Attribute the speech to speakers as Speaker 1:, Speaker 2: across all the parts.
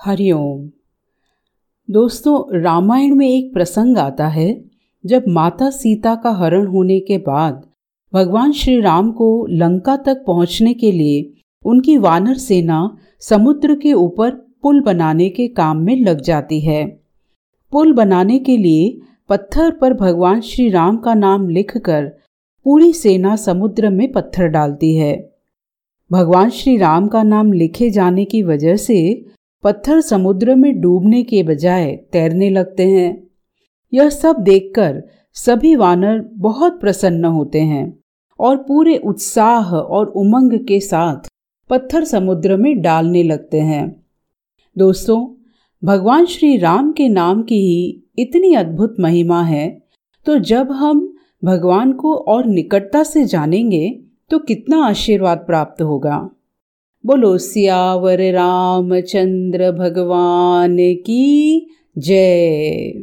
Speaker 1: हरिओम दोस्तों, रामायण में एक प्रसंग आता है, जब माता सीता का हरण होने के बाद भगवान श्री राम को लंका तक पहुँचने के लिए उनकी वानर सेना समुद्र के ऊपर पुल बनाने के काम में लग जाती है। पुल बनाने के लिए पत्थर पर भगवान श्री राम का नाम लिखकर पूरी सेना समुद्र में पत्थर डालती है। भगवान श्री राम का नाम लिखे जाने की वजह से पत्थर समुद्र में डूबने के बजाय तैरने लगते हैं। यह सब देखकर सभी वानर बहुत प्रसन्न होते हैं और पूरे उत्साह और उमंग के साथ पत्थर समुद्र में डालने लगते हैं। दोस्तों, भगवान श्री राम के नाम की ही इतनी अद्भुत महिमा है तो जब हम भगवान को और निकटता से जानेंगे तो कितना आशीर्वाद प्राप्त होगा। बोलो, सियावर रामचंद्र भगवान की जय।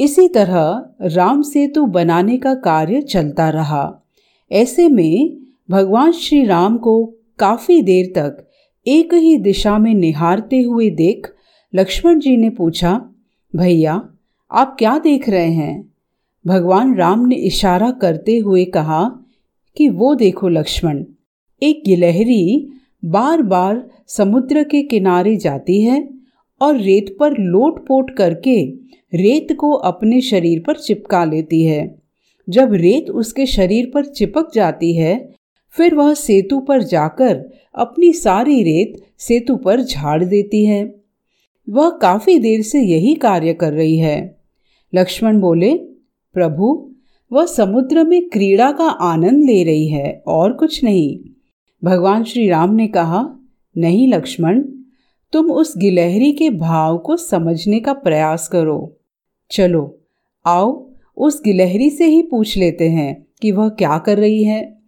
Speaker 1: इसी तरह राम सेतु बनाने का कार्य चलता रहा। ऐसे में भगवान श्री राम को काफ़ी देर तक एक ही दिशा में निहारते हुए देख लक्ष्मण जी ने पूछा, भैया, आप क्या देख रहे हैं? भगवान राम ने इशारा करते हुए कहा कि, वो देखो लक्ष्मण, एक गिलहरी बार बार समुद्र के किनारे जाती है और रेत पर लोट पोट करके रेत को अपने शरीर पर चिपका लेती है। जब रेत उसके शरीर पर चिपक जाती है, फिर वह सेतु पर जाकर अपनी सारी रेत सेतु पर झाड़ देती है। वह काफ़ी देर से यही कार्य कर रही है। लक्ष्मण बोले, प्रभु, वह समुद्र में क्रीड़ा का आनंद ले रही है और कुछ नहीं। भगवान श्री राम ने कहा, नहीं लक्ष्मण, तुम उस गिलहरी के भाव को समझने का प्रयास करो। चलो, आओ, उस गिलहरी से ही पूछ लेते हैं कि वह क्या कर रही है।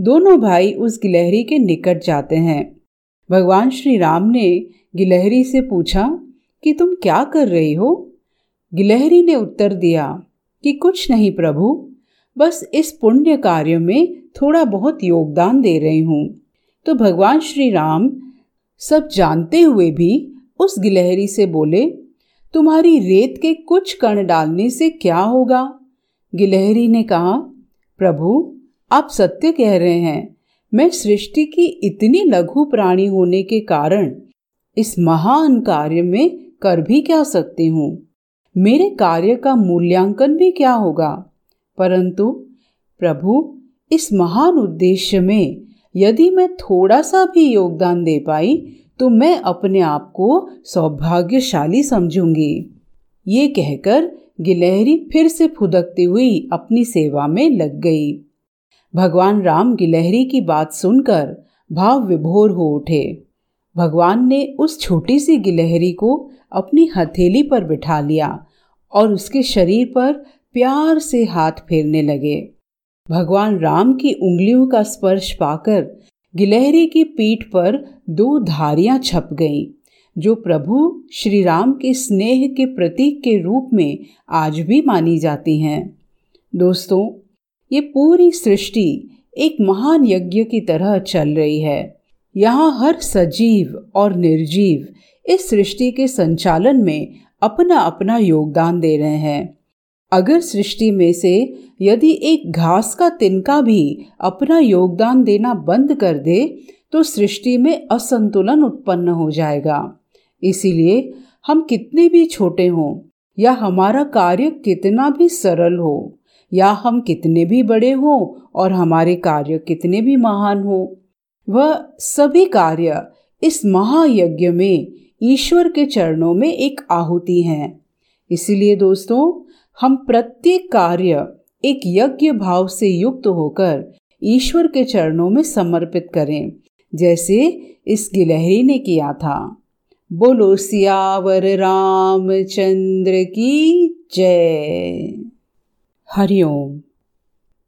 Speaker 1: दोनों भाई उस गिलहरी के निकट जाते हैं। भगवान श्री राम ने गिलहरी से पूछा, कि तुम क्या कर रही हो? गिलहरी ने उत्तर दिया, कि कुछ नहीं प्रभु, बस इस पुण्य कार्य में थोड़ा बहुत योगदान दे रही हूँ। तो भगवान श्री राम सब जानते हुए भी उस गिलहरी से बोले, तुम्हारी रेत के कुछ कण डालने से क्या होगा? गिलहरी ने कहा, प्रभु, आप सत्य कह रहे हैं। मैं सृष्टि की इतनी लघु प्राणी होने के कारण इस महान कार्य में कर भी क्या सकती हूँ? मेरे कार्य का मूल्यांकन भी क्या होगा? परंतु, प्रभु इस महान उद्देश्य में यदि मैं थोड़ा सा भी योगदान दे पाई तो मैं अपने आप को सौभाग्यशाली समझूँगी। ये कहकर गिलहरी फिर से फुदकती हुई अपनी सेवा में लग गई। भगवान राम गिलहरी की बात सुनकर भाव विभोर हो उठे। भगवान ने उस छोटी सी गिलहरी को अपनी हथेली पर बिठा लिया और उसके शरीर पर प्यार से हाथ फेरने लगे। भगवान राम की उंगलियों का स्पर्श पाकर गिलहरी की पीठ पर दो धारियाँ छप गईं, जो प्रभु श्री राम के स्नेह के प्रतीक के रूप में आज भी मानी जाती हैं। दोस्तों, ये पूरी सृष्टि एक महान यज्ञ की तरह चल रही है। यहाँ हर सजीव और निर्जीव इस सृष्टि के संचालन में अपना अपना योगदान दे रहे हैं। अगर सृष्टि में से यदि एक घास का तिनका भी अपना योगदान देना बंद कर दे तो सृष्टि में असंतुलन उत्पन्न हो जाएगा। इसीलिए हम कितने भी छोटे हों, या हमारा कार्य कितना भी सरल हो, या हम कितने भी बड़े हों और हमारे कार्य कितने भी महान हो, वह सभी कार्य इस महायज्ञ में ईश्वर के चरणों में एक आहुति हैं। इसीलिए दोस्तों हम प्रत्येक कार्य एक यज्ञ भाव से युक्त होकर ईश्वर के चरणों में समर्पित करें, जैसे इस गिलहरी ने किया था। बोलो, सियावर रामचंद्र की जय। हरिओम।